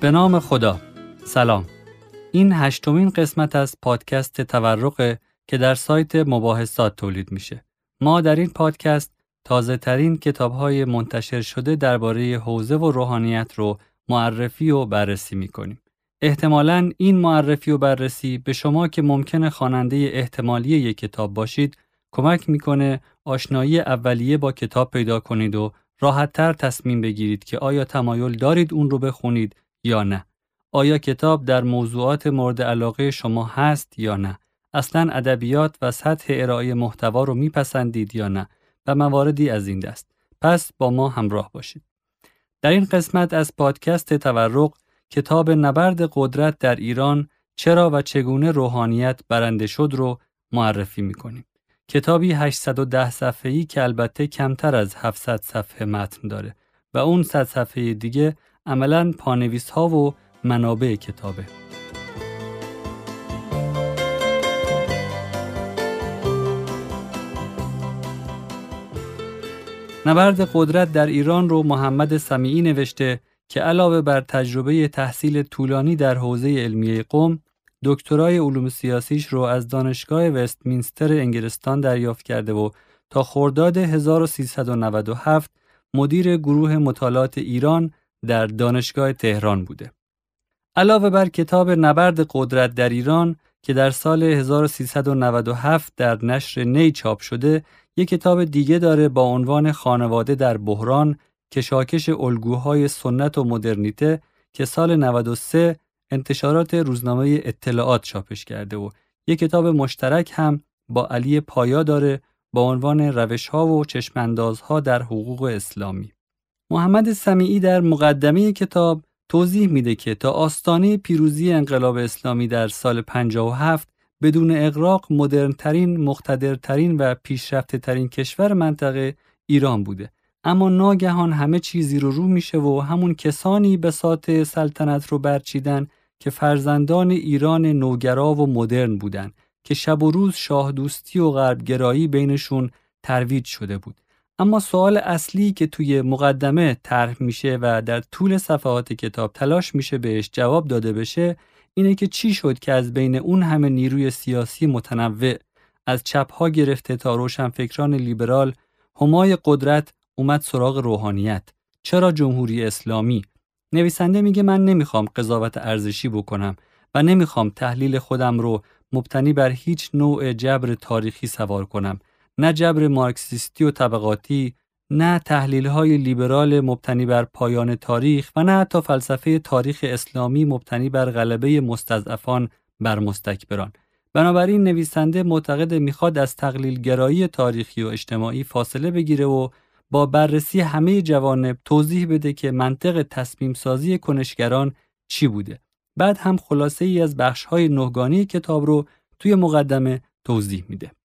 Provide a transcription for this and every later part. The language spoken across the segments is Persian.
به نام خدا. سلام. این هشتمین قسمت از پادکست تورق که در سایت مباحثات تولید میشه. ما در این پادکست تازه ترین کتاب های منتشر شده درباره حوزه و روحانیت رو معرفی و بررسی می‌کنیم. احتمالا این معرفی و بررسی به شما که ممکنه خواننده احتمالی یک کتاب باشید کمک می‌کنه آشنایی اولیه با کتاب پیدا کنید و راحتتر تصمیم بگیرید که آیا تمایل دارید اون رو بخونید یا نه. آیا کتاب در موضوعات مورد علاقه شما هست یا نه؟ اصلا ادبیات و سطح ارائه محتوا رو میپسندید یا نه؟ و مواردی از این دست. پس با ما همراه باشید. در این قسمت از پادکست تورق کتاب نبرد قدرت در ایران چرا و چگونه روحانیت برنده شد رو معرفی می‌کنیم. کتابی 810 صفحه‌ای که البته کمتر از 700 صفحه متن داره و اون 100 صفحه دیگه عملا پانویس ها و منابع کتابه. نبرد قدرت در ایران رو محمد سمیعی نوشته که علاوه بر تجربه تحصیل طولانی در حوزه علمیه قوم دکترای علوم سیاسیش رو از دانشگاه وستمینستر انگلستان دریافت کرده و تا خرداد 1397 مدیر گروه مطالعات ایران در دانشگاه تهران بوده. علاوه بر کتاب نبرد قدرت در ایران که در سال 1397 در نشر نی چاپ شده، یک کتاب دیگه داره با عنوان خانواده در بحران کشاکش الگوهای سنت و مدرنیته که سال 93 انتشارات روزنامه اطلاعات چاپش کرده و یک کتاب مشترک هم با علی پایا داره با عنوان روش ها و چشماندازها در حقوق اسلامی. محمد سمیعی در مقدمه کتاب توضیح میده که تا آستانه پیروزی انقلاب اسلامی در سال 57 بدون اقراق مدرنترین، مقتدرترین و پیشرفته کشور منطقه ایران بوده. اما ناگهان همه چیزی رو رو میشه و همون کسانی به سات سلطنت رو برچیدن که فرزندان ایران نوگرا و مدرن بودند که شب و روز شاه دوستی و غربگرایی بینشون ترویج شده بود. اما سوال اصلی که توی مقدمه طرح میشه و در طول صفحات کتاب تلاش میشه بهش جواب داده بشه اینه که چی شد که از بین اون همه نیروی سیاسی متنوع از چپها گرفته تا روشنفکران لیبرال همای قدرت اومد سراغ روحانیت. چرا جمهوری اسلامی؟ نویسنده میگه من نمی‌خوام قضاوت ارزشی بکنم و نمی‌خوام تحلیل خودم رو مبتنی بر هیچ نوع جبر تاریخی سوار کنم. نه جبر مارکسیستی و طبقاتی نه تحلیل های لیبرال مبتنی بر پایان تاریخ و نه حتی فلسفه تاریخ اسلامی مبتنی بر غلبه مستضعفان بر مستکبران بنابراین نویسنده معتقد می‌خواد از تقلیل گرایی تاریخی و اجتماعی فاصله بگیره و با بررسی همه جوانب توضیح بده که منطق تصمیم سازی کنشگران چی بوده. بعد هم خلاصه ای از بخش های نهگانی کتاب رو توی مقدمه توضیح میده.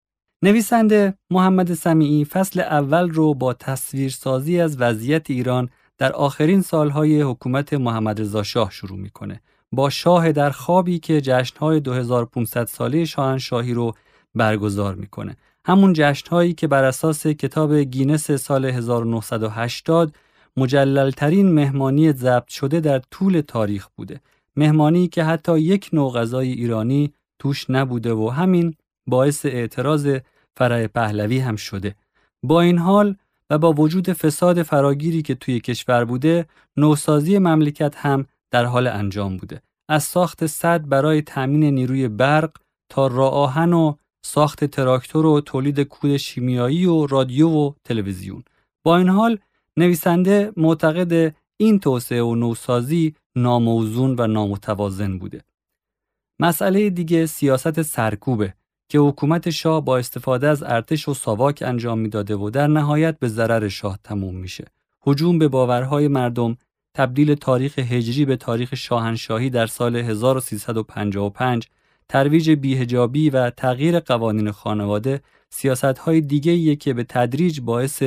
نویسنده محمد سمیعی فصل اول رو با تصویرسازی از وضعیت ایران در آخرین سالهای حکومت محمد رضا شاه شروع می‌کنه با شاه در خوابی که جشنهای 2500 ساله شاهنشاهی رو برگزار می‌کنه همون جشنهایی که بر اساس کتاب گینس سال 1980 مجللترین مهمانی ضبط شده در طول تاریخ بوده. مهمانی که حتی یک نوع غذای ایرانی توش نبوده و همین باعث اعتراض فرع پهلوی هم شده. با این حال و با وجود فساد فراگیری که توی کشور بوده، نوسازی مملکت هم در حال انجام بوده. از ساخت صد برای تأمین نیروی برق تا راه آهن و ساخت تراکتور و تولید کود شیمیایی و رادیو و تلویزیون با این حال نویسنده معتقد این توسعه و نوسازی ناموزون و نامتوازن بوده مسئله دیگه سیاست سرکوبه که حکومت شاه با استفاده از ارتش و ساواک انجام می‌داده و در نهایت به ضرر شاه تموم میشه هجوم به باورهای مردم تبدیل تاریخ هجری به تاریخ شاهنشاهی در سال 1355 ترویج بیهجابی و تغییر قوانین خانواده سیاست های دیگه که به تدریج باعث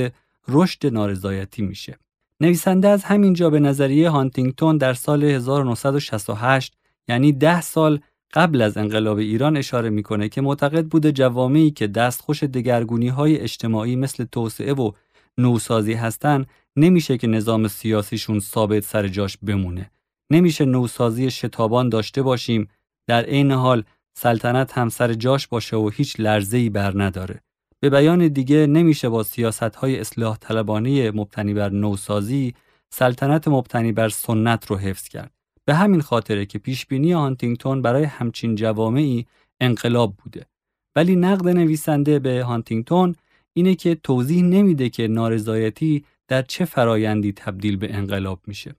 رشد نارضایتی میشه. نویسنده از همینجا به نظریه هانتینگتون در سال 1968 یعنی ده سال قبل از انقلاب ایران اشاره می‌کنه که معتقد بوده جوامعی که دستخوش دگرگونی های اجتماعی مثل توسعه و نوسازی هستن نمیشه که نظام سیاسیشون ثابت سر جاش بمونه. نمیشه نوسازی شتابان داشته باشیم در عین حال سلطنت هم سر جاش باشه و هیچ لرزه‌ای بر نداره. به بیان دیگه نمیشه با سیاست های اصلاح طلبانه مبتنی بر نوسازی سلطنت مبتنی بر سنت رو حفظ کرد. به همین خاطره که پیشبینی هانتینگتون برای همچین جوامعی انقلاب بوده. ولی نقد نویسنده به هانتینگتون اینه که توضیح نمیده که نارضایتی در چه فرایندی تبدیل به انقلاب میشه.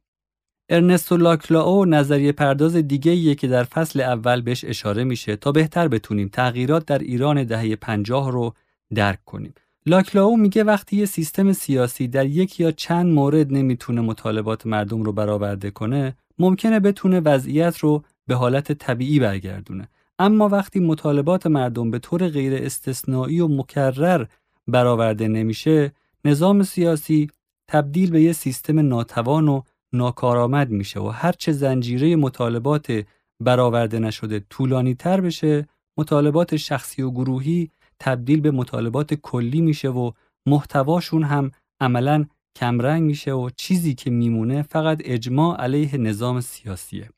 ارنستو لاکلاو نظریه پرداز دیگه که در فصل اول بهش اشاره میشه تا بهتر بتونیم تغییرات در ایران دهه 50 رو درک کنیم. لاکلاو میگه وقتی یه سیستم سیاسی در یک یا چند مورد نمی‌تونه مطالبات مردم رو برآورده کنه، ممکنه بتونه وضعیت رو به حالت طبیعی برگردونه. اما وقتی مطالبات مردم به طور غیر استثنایی و مکرر برآورده نمیشه، نظام سیاسی تبدیل به یه سیستم ناتوان و ناکارآمد میشه و هرچه زنجیره مطالبات برآورده نشده طولانی تر بشه مطالبات شخصی و گروهی تبدیل به مطالبات کلی میشه و محتواشون هم عملا کمرنگ میشه و چیزی که میمونه فقط اجماع علیه نظام سیاسیه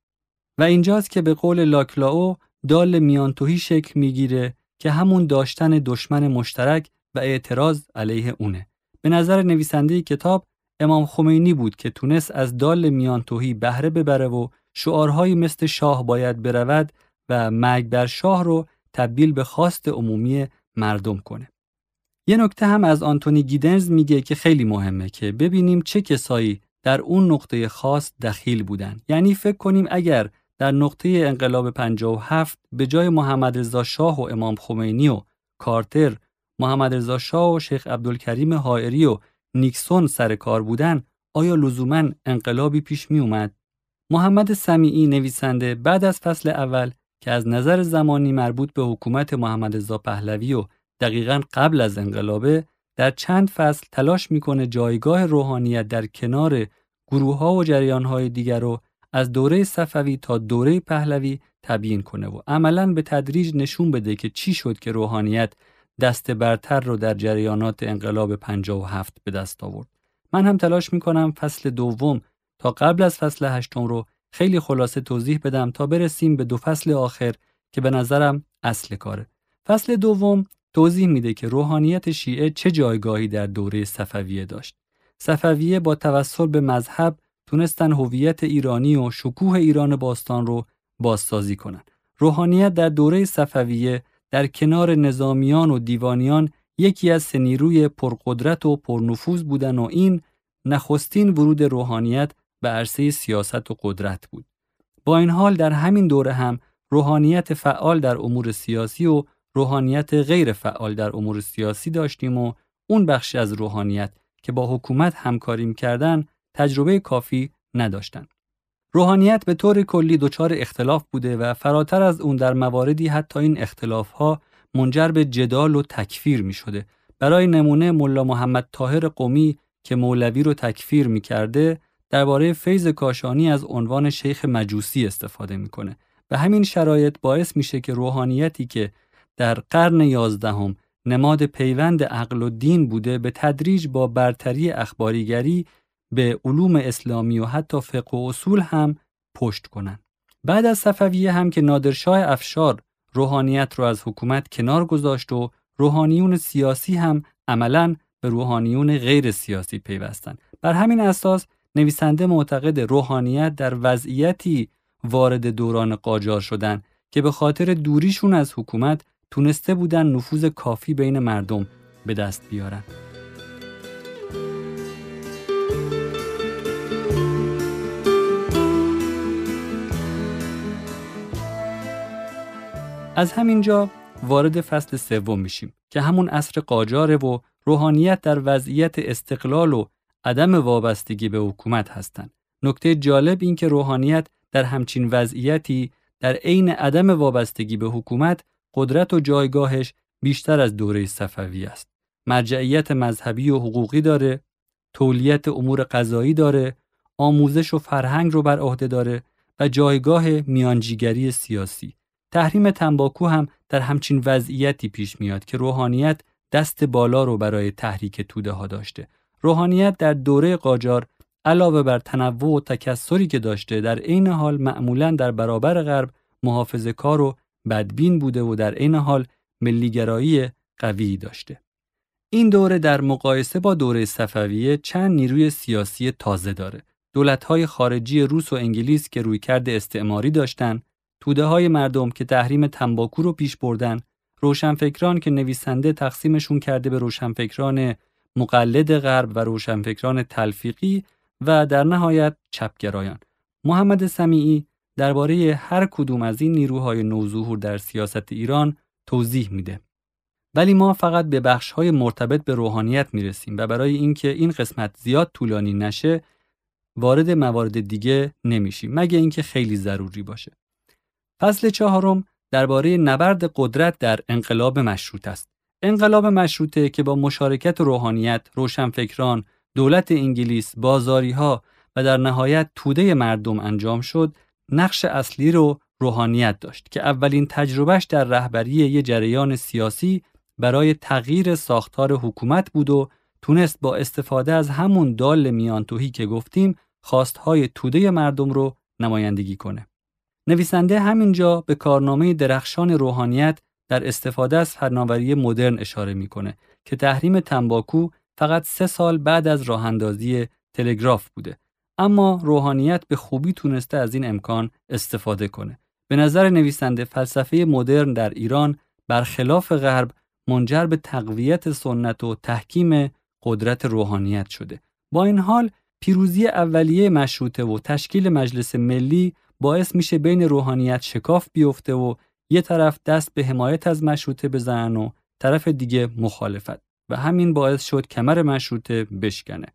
و اینجاست که به قول لاکلاو دال میانتوهی شکل می‌گیره که همون داشتن دشمن مشترک و اعتراض علیه اونه به نظر نویسنده کتاب امام خمینی بود که تونست از دال میانتوهی بهره ببره و شعارهایی مثل شاه باید برود و مرگ بر شاه رو تبدیل به خواست عمومی مردم کنه. یه نکته هم از آنتونی گیدنز میگه که خیلی مهمه که ببینیم چه کسایی در اون نقطه خاص دخیل بودن. یعنی فکر کنیم اگر در نقطه انقلاب 57 به جای محمد رضا شاه و امام خمینی و کارتر، محمد رضا شاه و شیخ عبدالکریم حائری و نیکسون سر کار بودن آیا لزوما انقلابی پیش می اومد؟ محمد سمیعی نویسنده بعد از فصل اول که از نظر زمانی مربوط به حکومت محمد رضا پهلوی و دقیقا قبل از انقلابه در چند فصل تلاش می‌کنه جایگاه روحانیت در کنار گروه ها و جریان های دیگر رو از دوره صفوی تا دوره پهلوی تبیین کنه و عملا به تدریج نشون بده که چی شد که روحانیت دست برتر رو در جریانات انقلاب 57 به دست آورد. من هم تلاش می‌کنم فصل دوم تا قبل از فصل هشتم رو خیلی خلاصه توضیح بدم تا برسیم به دو فصل آخر که به نظرم اصل کاره. فصل دوم توضیح میده که روحانیت شیعه چه جایگاهی در دوره صفویه داشت. صفویه با توسل به مذهب تونستن هویت ایرانی و شکوه ایران باستان رو بازسازی کنند. روحانیت در دوره صفویه در کنار نظامیان و دیوانیان یکی از سنیروی پرقدرت و پرنفوذ بودن و این نخستین ورود روحانیت به عرصه سیاست و قدرت بود. با این حال در همین دوره هم روحانیت فعال در امور سیاسی و روحانیت غیر فعال در امور سیاسی داشتیم و اون بخشی از روحانیت که با حکومت همکاری کردن تجربه کافی نداشتند. روحانیت به طور کلی دچار اختلاف بوده و فراتر از اون در مواردی حتی این اختلاف ها منجر به جدال و تکفیر می شده. برای نمونه ملا محمد طاهر قومی که مولوی رو تکفیر می کرده درباره فیض کاشانی از عنوان شیخ مجوسی استفاده می‌کنه و همین شرایط باعث میشه که روحانیتی که در قرن یازدهم نماد پیوند عقل و دین بوده به تدریج با برتری اخباریگری به علوم اسلامی و حتی فقه و اصول هم پشت کنند. بعد از صفویه هم که نادرشاه افشار روحانیت رو از حکومت کنار گذاشت و روحانیون سیاسی هم عملا به روحانیون غیر سیاسی پیوستند. بر همین اساس نویسنده معتقد روحانیت در وضعیتی وارد دوران قاجار شدن که به خاطر دوریشون از حکومت تونسته بودن نفوذ کافی بین مردم به دست بیارن. از همینجا وارد فصل سوم میشیم که همون عصر قاجاره و روحانیت در وضعیت استقلال و عدم وابستگی به حکومت هستند. نکته جالب این که روحانیت در همچین وضعیتی در عین عدم وابستگی به حکومت قدرت و جایگاهش بیشتر از دوره صفوی است. مرجعیت مذهبی و حقوقی داره، تولیت امور قضایی داره، آموزش و فرهنگ رو بر عهده داره و جایگاه میانجیگری سیاسی. تحریم تنباکو هم در همچین وضعیتی پیش میاد که روحانیت دست بالا رو برای تحریک توده ها داشته. روحانیت در دوره قاجار علاوه بر تنوع و تکسری که داشته در عین حال معمولا در برابر غرب محافظه کار و بدبین بوده و در عین حال ملیگرایی قوی داشته. این دوره در مقایسه با دوره صفویه چند نیروی سیاسی تازه داره. دولت‌های خارجی روس و انگلیس که رویکرد استعماری داشتند، توده های مردم که تحریم تنباکو رو پیش بردن، روشنفکران که نویسنده تقسیمشون کرده به روشنفکران مقلد غرب و روشنفکران تلفیقی و در نهایت چپگرایان. محمد سمیعی درباره هر کدوم از این نیروهای نوظهور در سیاست ایران توضیح میده. ولی ما فقط به بخش های مرتبط به روحانیت می‌رسیم و برای اینکه این قسمت زیاد طولانی نشه وارد موارد دیگه نمیشیم مگه اینکه خیلی ضروری باشه. فصل چهارم درباره نبرد قدرت در انقلاب مشروط است. انقلاب مشروطه که با مشارکت روحانیت، روشنفکران، دولت انگلیس، بازاری ها و در نهایت توده مردم انجام شد، نقش اصلی رو روحانیت داشت که اولین تجربهش در رهبری یه جریان سیاسی برای تغییر ساختار حکومت بود و تونست با استفاده از همون دال میانتوهی که گفتیم خواستهای توده مردم رو نمایندگی کنه. نویسنده همینجا به کارنامه درخشان روحانیت در استفاده از فناوری مدرن اشاره می‌کنه که تحریم تنباکو فقط سه سال بعد از راه اندازی تلگراف بوده اما روحانیت به خوبی تونسته از این امکان استفاده کنه. به نظر نویسنده فلسفه مدرن در ایران برخلاف غرب منجر به تقویت سنت و تحکیم قدرت روحانیت شده. با این حال پیروزی اولیه مشروطه و تشکیل مجلس ملی باعث میشه بین روحانیت شکاف بیفته و یه طرف دست به حمایت از مشروطه بزنن و طرف دیگه مخالفت. و همین باعث شد کمر مشروطه بشکنه.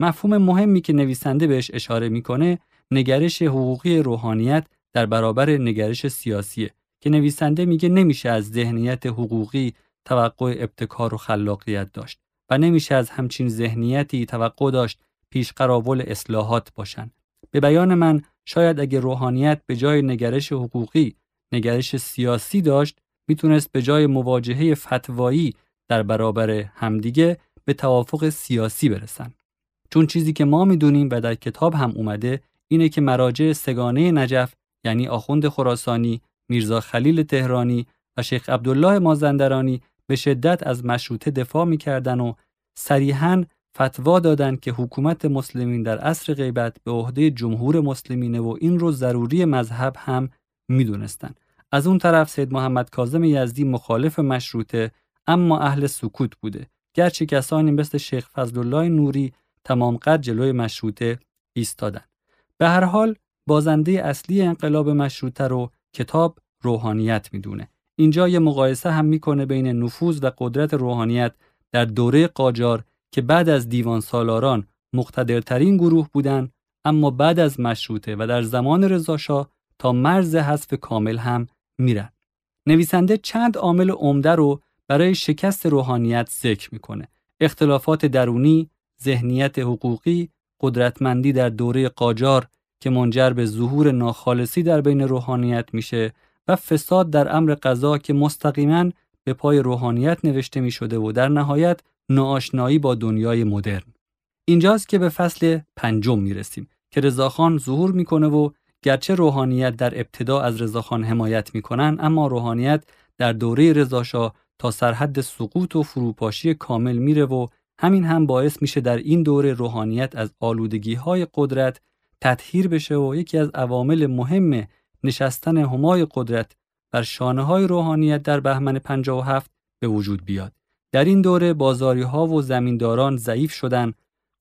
مفهوم مهمی که نویسنده بهش اشاره می‌کنه نگرش حقوقی روحانیت در برابر نگرش سیاسیه که نویسنده میگه نمیشه از ذهنیت حقوقی توقع ابتکار و خلاقیت داشت و نمیشه از همچین ذهنیتی توقع داشت پیش قراول اصلاحات باشن. به بیان من شاید اگه روحانیت به جای نگرش حقوقی نگرش سیاسی داشت می‌تونست به جای مواجهه فتوایی در برابر همدیگه به توافق سیاسی برسن. چون چیزی که ما می‌دونیم و در کتاب هم اومده اینه که مراجع سگانه نجف یعنی آخوند خراسانی، میرزا خلیل تهرانی و شیخ عبدالله مازندرانی به شدت از مشروطه دفاع می‌کردن و صریحا فتوا دادند که حکومت مسلمین در عصر غیبت به عهده جمهور مسلمینه و این رو ضروری مذهب هم می‌دونستن. از اون طرف سید محمد کاظم یزدی مخالف مشروطه اما اهل سکوت بوده. گرچه کسانی مثل شیخ فضلالله نوری تمام قد جلوی مشروطه ایستادن. به هر حال بازنده اصلی انقلاب مشروطه رو کتاب روحانیت می‌دونه. اینجا یه مقایسه هم می‌کنه بین نفوذ و قدرت روحانیت در دوره قاجار که بعد از دیوان سالاران مقتدرترین گروه بودند اما بعد از مشروطه و در زمان رضاشاه تا مرز حذف کامل هم میرن. نویسنده چند عامل عمده رو برای شکست روحانیت ذکر می‌کنه. اختلافات درونی، ذهنیت حقوقی، قدرتمندی در دوره قاجار که منجر به ظهور ناخالصی در بین روحانیت میشه و فساد در امر قضا که مستقیما به پای روحانیت نوشته می شده و در نهایت ناآشنایی با دنیای مدرن. اینجاست که به فصل پنجم می رسیم که رضاخان ظهور می‌کنه و گرچه روحانیت در ابتدا از رضاخان حمایت می‌کنن اما روحانیت در دوره رضاشاه تا سرحد سقوط و فروپاشی کامل میره و همین هم باعث میشه در این دوره روحانیت از آلودگی های قدرت تطهیر بشه و یکی از عوامل مهم نشستن همای قدرت بر شانه های روحانیت در بهمن 57 به وجود بیاد. در این دوره بازاری ها و زمینداران ضعیف شدن،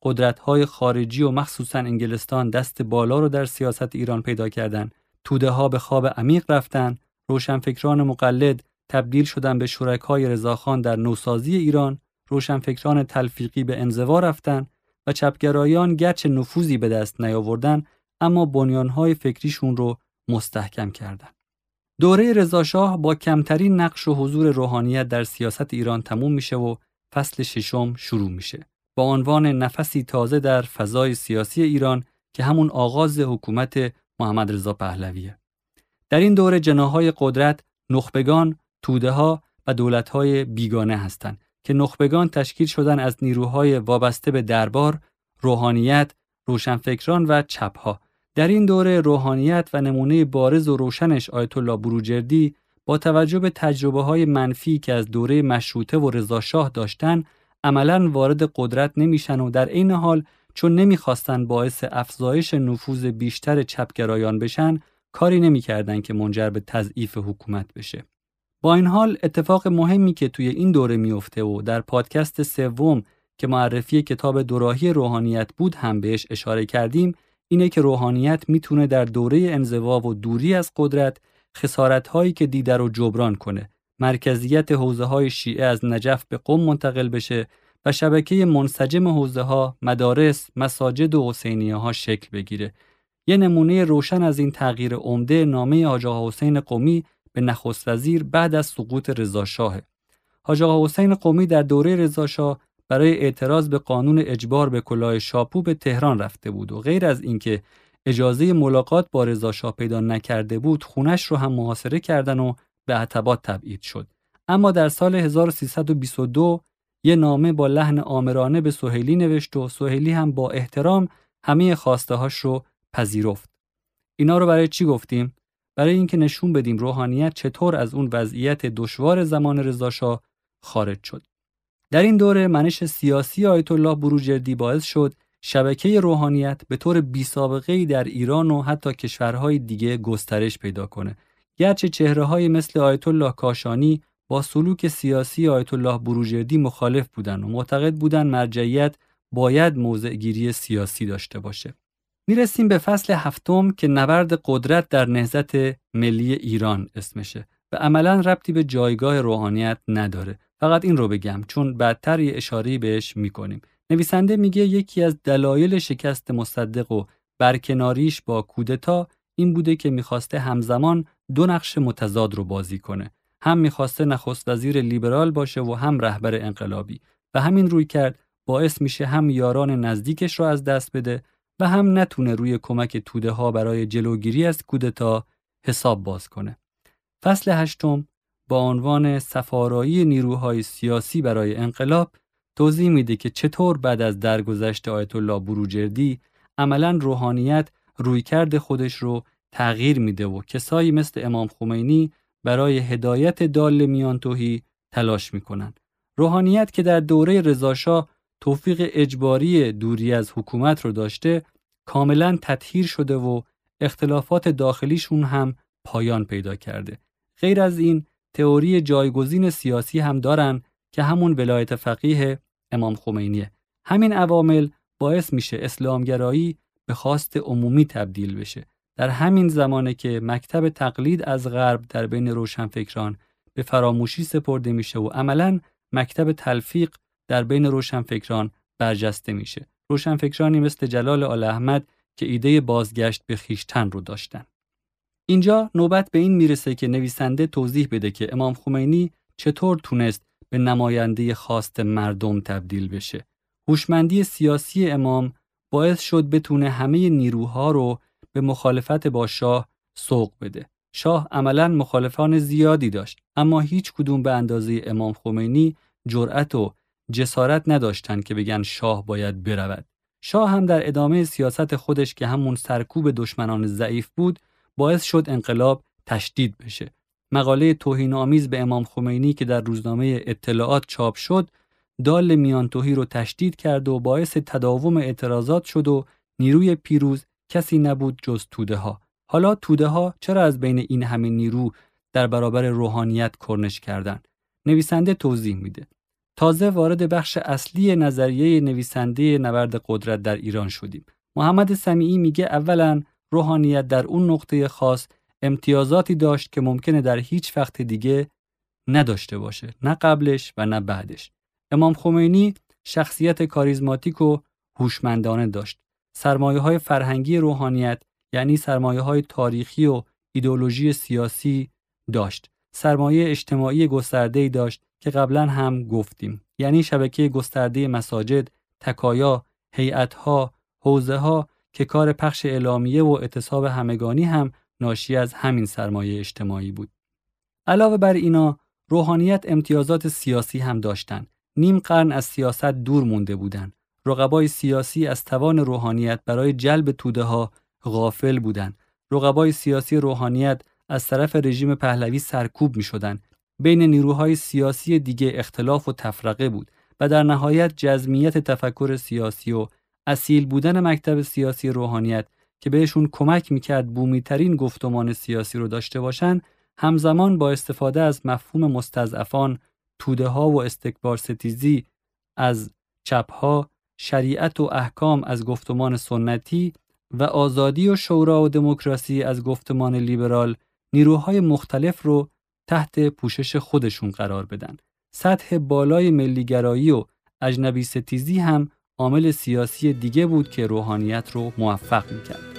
قدرت های خارجی و مخصوصا انگلستان دست بالا رو در سیاست ایران پیدا کردند. توده ها به خواب عمیق رفتن، روشنفکران مقلد تبدیل شدن به شرکای رضاخان در نوسازی ایران، روشنفکران تلفیقی به انزوا رفتن و چپگرایان گرچه نفوذی به دست نیاوردن اما بنیانهای فکریشون رو مستحکم کردند. دوره رضاشاه با کمترین نقش و حضور روحانیت در سیاست ایران تموم میشه و فصل ششم شروع میشه با عنوان نفسی تازه در فضای سیاسی ایران که همون آغاز حکومت محمد رضا پهلویه. در این دوره جناهای قدرت نخبگان، توده ها و دولت های بیگانه هستند که نخبگان تشکیل شدن از نیروهای وابسته به دربار، روحانیت، روشنفکران و چپها در این دوره روحانیت و نمونه بارز و روشنش آیت الله بروجردی با توجه به تجربه های منفی که از دوره مشروطه و رضاشاه داشتن عملا وارد قدرت نمیشن و در این حال چون نمی‌خواستن باعث افزایش نفوذ بیشتر چپگرایان بشن کاری نمی‌کردند که منجر به تضعیف حکومت بشه. با این حال اتفاق مهمی که توی این دوره میفته و در پادکست سوم که معرفی کتاب دوراهی روحانیت بود هم بهش اشاره کردیم اینه که روحانیت می‌تونه در دوره انزوا و دوری از قدرت خسارت هایی که دیده رو جبران کنه مرکزیت حوزه های شیعه از نجف به قم منتقل بشه و شبکه منسجم حوزه ها، مدارس، مساجد و حسینیه ها شکل بگیره. یه نمونه روشن از این تغییر عمده نامه آقا حسین قومی به نخست وزیر بعد از سقوط رضاشاه. حاج آقا حسین قومی در دوره رضاشاه برای اعتراض به قانون اجبار به کلاه شاپو به تهران رفته بود و غیر از اینکه اجازه ملاقات با رضاشاه پیدا نکرده بود خونش رو هم محاصره کردن و به عتبات تبعید شد اما در سال 1322 یه نامه با لحن آمرانه به سهیلی نوشت و سهیلی هم با احترام همه خواسته هاش رو پذیرفت. اینا رو برای چی گفتیم؟ برای اینکه نشون بدیم روحانیت چطور از اون وضعیت دشوار زمان رضاشاه خارج شد. در این دوره منش سیاسی آیت الله بروجردی باعث شد شبکه روحانیت به طور بی سابقه در ایران و حتی کشورهای دیگه گسترش پیدا کنه. گرچه چهره های مثل آیت الله کاشانی با سلوک سیاسی آیت الله بروجردی مخالف بودند و معتقد بودند مرجعیت باید موضع گیری سیاسی داشته باشه. می‌رسیم به فصل هفتم که نبرد قدرت در نهزت ملی ایران اسمشه و عملا ربطی به جایگاه روحانیت نداره. فقط این رو بگم چون بعدتر یه اشاری بهش می‌کنیم. نویسنده میگه یکی از دلایل شکست مصدق و برکناریش با کودتا این بوده که می‌خواسته همزمان دو نقش متضاد رو بازی کنه. هم می‌خواسته نخست وزیر لیبرال باشه و هم رهبر انقلابی و همین روی کرد باعث میشه هم یاران نزدیکش رو از دست بده و هم نتونه روی کمک توده ها برای جلوگیری از کودتا حساب باز کنه. فصل هشتم با عنوان سفارایی نیروهای سیاسی برای انقلاب توضیح میده که چطور بعد از درگذشت آیت الله بروجردی عملا روحانیت رویکرد خودش رو تغییر میده و کسایی مثل امام خمینی برای هدایت دال میان توهی تلاش می‌کنن. روحانیت که در دوره رضاشاه توفیق اجباری دوری از حکومت رو داشته کاملا تطهیر شده و اختلافات داخلیشون هم پایان پیدا کرده. غیر از این تئوری جایگزین سیاسی هم دارن که همون ولایت فقیه امام خمینیه. همین عوامل باعث میشه اسلامگرایی به خواست عمومی تبدیل بشه. در همین زمانه که مکتب تقلید از غرب در بین روشنفکران به فراموشی سپرده میشه و عملا مکتب تلفیق در بین روشنفکران برجسته میشه. روشنفکرانی مثل جلال آل احمد که ایده بازگشت به خیشتن رو داشتن. اینجا نوبت به این می‌رسه که نویسنده توضیح بده که امام خمینی چطور تونست به نماینده خواست مردم تبدیل بشه. هوشمندی سیاسی امام باعث شد بتونه همه نیروها رو به مخالفت با شاه سوق بده. شاه عملا مخالفان زیادی داشت اما هیچ کدوم به اندازه امام خمینی جرأت و جسارت نداشتند که بگن شاه باید برود. شاه هم در ادامه سیاست خودش که همون سرکوب دشمنان ضعیف بود باعث شد انقلاب تشدید بشه. مقاله توهین آمیز به امام خمینی که در روزنامه اطلاعات چاپ شد دال میانتوهی رو تشدید کرد و باعث تداوم اعتراضات شد و نیروی پیروز کسی نبود جز توده ها. حالا توده ها چرا از بین این همه نیرو در برابر روحانیت کرنش کردند؟ نویسنده توضیح میده. تازه وارد بخش اصلی نظریه نویسنده نبرد قدرت در ایران شدیم. محمد سمیعی میگه اولا روحانیت در اون نقطه خاص امتیازاتی داشت که ممکنه در هیچ وقت دیگه نداشته باشه نه قبلش و نه بعدش. امام خمینی شخصیت کاریزماتیک و هوشمندانه داشت. سرمایه های فرهنگی روحانیت یعنی سرمایه های تاریخی و ایدولوژی سیاسی داشت. سرمایه اجتماعی گسترده داشت. که قبلا هم گفتیم یعنی شبکه گسترده مساجد تکایا هیئتها حوزه ها که کار پخش اعلامیه و اعتصاب همگانی هم ناشی از همین سرمایه اجتماعی بود. علاوه بر اینا روحانیت امتیازات سیاسی هم داشتند. نیم قرن از سیاست دور مونده بودند. رقبای سیاسی از توان روحانیت برای جلب توده ها غافل بودند. رقبای سیاسی روحانیت از طرف رژیم پهلوی سرکوب می شدن. بین نیروهای سیاسی دیگه اختلاف و تفرقه بود و در نهایت جزمیت تفکر سیاسی و اصیل بودن مکتب سیاسی روحانیت که بهشون کمک می‌کرد بومیترین گفتمان سیاسی رو داشته باشن همزمان با استفاده از مفهوم مستضعفان توده ها و استکبار ستیزی از چپها شریعت و احکام از گفتمان سنتی و آزادی و شورا و دموکراسی از گفتمان لیبرال نیروهای مختلف رو تحت پوشش خودشون قرار بدن. سطح بالای ملیگرایی و اجنبی ستیزی هم عامل سیاسی دیگه بود که روحانیت رو موفق می‌کرد.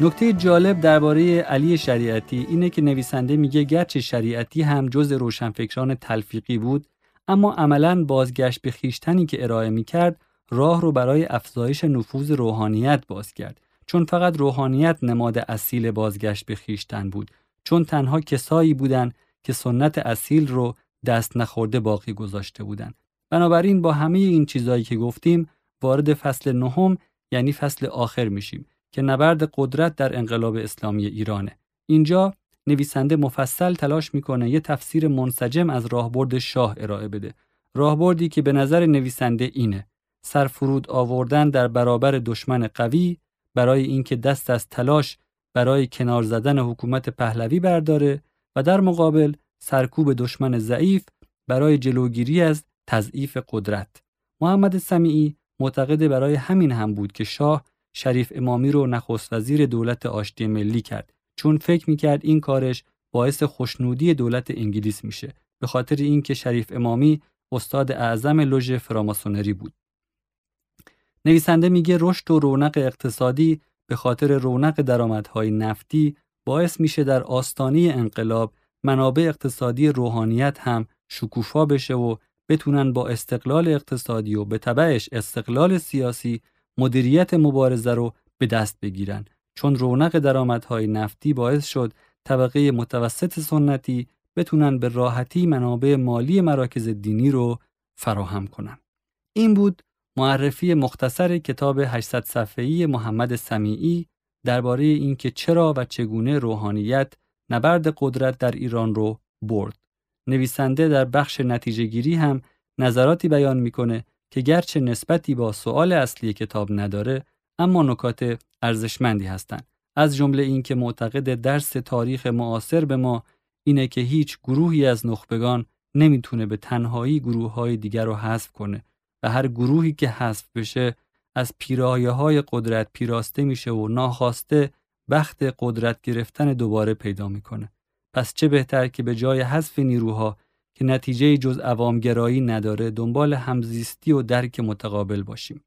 نکته جالب درباره علی شریعتی اینه که نویسنده میگه گرچه شریعتی هم جز روشنفکران تلفیقی بود اما عملا بازگشت به خیشتنی که ارائه می‌کرد راه رو برای افزایش نفوذ روحانیت باز کرد چون فقط روحانیت نماد اصیل بازگشت به خیشتن بود چون تنها کسایی بودند که سنت اصیل رو دست نخورده باقی گذاشته بودند. بنابراین با همه این چیزهایی که گفتیم وارد فصل نهم یعنی فصل آخر میشیم که نبرد قدرت در انقلاب اسلامی ایرانه. اینجا نویسنده مفصل تلاش می‌کنه یه تفسیر منسجم از راهبرد شاه ارائه بده. راهبردی که به نظر نویسنده اینه. سرفرود آوردن در برابر دشمن قوی برای اینکه دست از تلاش برای کنار زدن حکومت پهلوی برداره و در مقابل سرکوب دشمن ضعیف برای جلوگیری از تضعیف قدرت. محمد سمیعی معتقد برای همین هم بود که شاه شریف امامی رو نخست وزیر دولت آشتی ملی کرد. چون فکر می‌کرد این کارش باعث خوشنودی دولت انگلیس میشه به خاطر اینکه شریف امامی استاد اعظم لوژ فراماسونری بود. نویسنده میگه رشد و رونق اقتصادی به خاطر رونق درآمدهای نفتی باعث میشه در آستانه انقلاب منابع اقتصادی روحانیت هم شکوفا بشه و بتونن با استقلال اقتصادی و به تبعش استقلال سیاسی مدیریت مبارزه رو به دست بگیرن. چون رونق درآمدهای نفتی باعث شد طبقه متوسط سنتی بتونن به راحتی منابع مالی مراکز دینی رو فراهم کنن. این بود معرفی مختصر کتاب 800 صفحه‌ای محمد سمیعی درباره اینکه چرا و چگونه روحانیت نبرد قدرت در ایران رو برد. نویسنده در بخش نتیجه گیری هم نظراتی بیان می‌کنه که گرچه نسبتی با سوال اصلی کتاب نداره اما نکات ارزشمندی هستند. از جمله اینکه معتقد درس تاریخ معاصر به ما اینه که هیچ گروهی از نخبگان نمی‌تونه به تنهایی گروه های دیگر رو حذف کنه و هر گروهی که حذف بشه از پیرایه های قدرت پیراسته میشه و ناخواسته بخت قدرت گرفتن دوباره پیدا می‌کنه. پس چه بهتر که به جای حذف نیروها که نتیجه جز عوامگرایی نداره دنبال همزیستی و درک متقابل باشیم.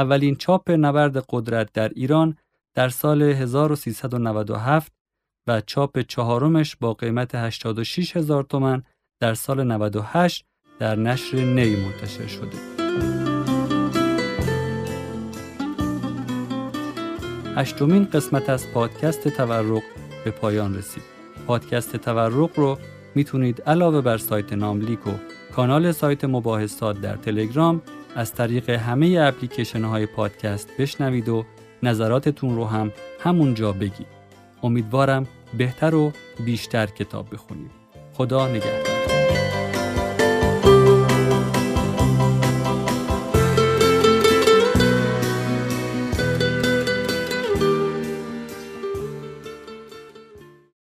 اولین چاپ نبرد قدرت در ایران در سال 1397 و چاپ چهارمش با قیمت 86 هزار تومن در سال 98 در نشر نی منتشر شده. هشتمین قسمت از پادکست تورق به پایان رسید. پادکست تورق رو می‌تونید علاوه بر سایت ناملیک و کانال سایت مباحثات در تلگرام از طریق همه اپلیکیشن های پادکست بشنوید و نظراتتون رو هم همونجا بگید. امیدوارم بهتر و بیشتر کتاب بخونید. خدا نگهدار.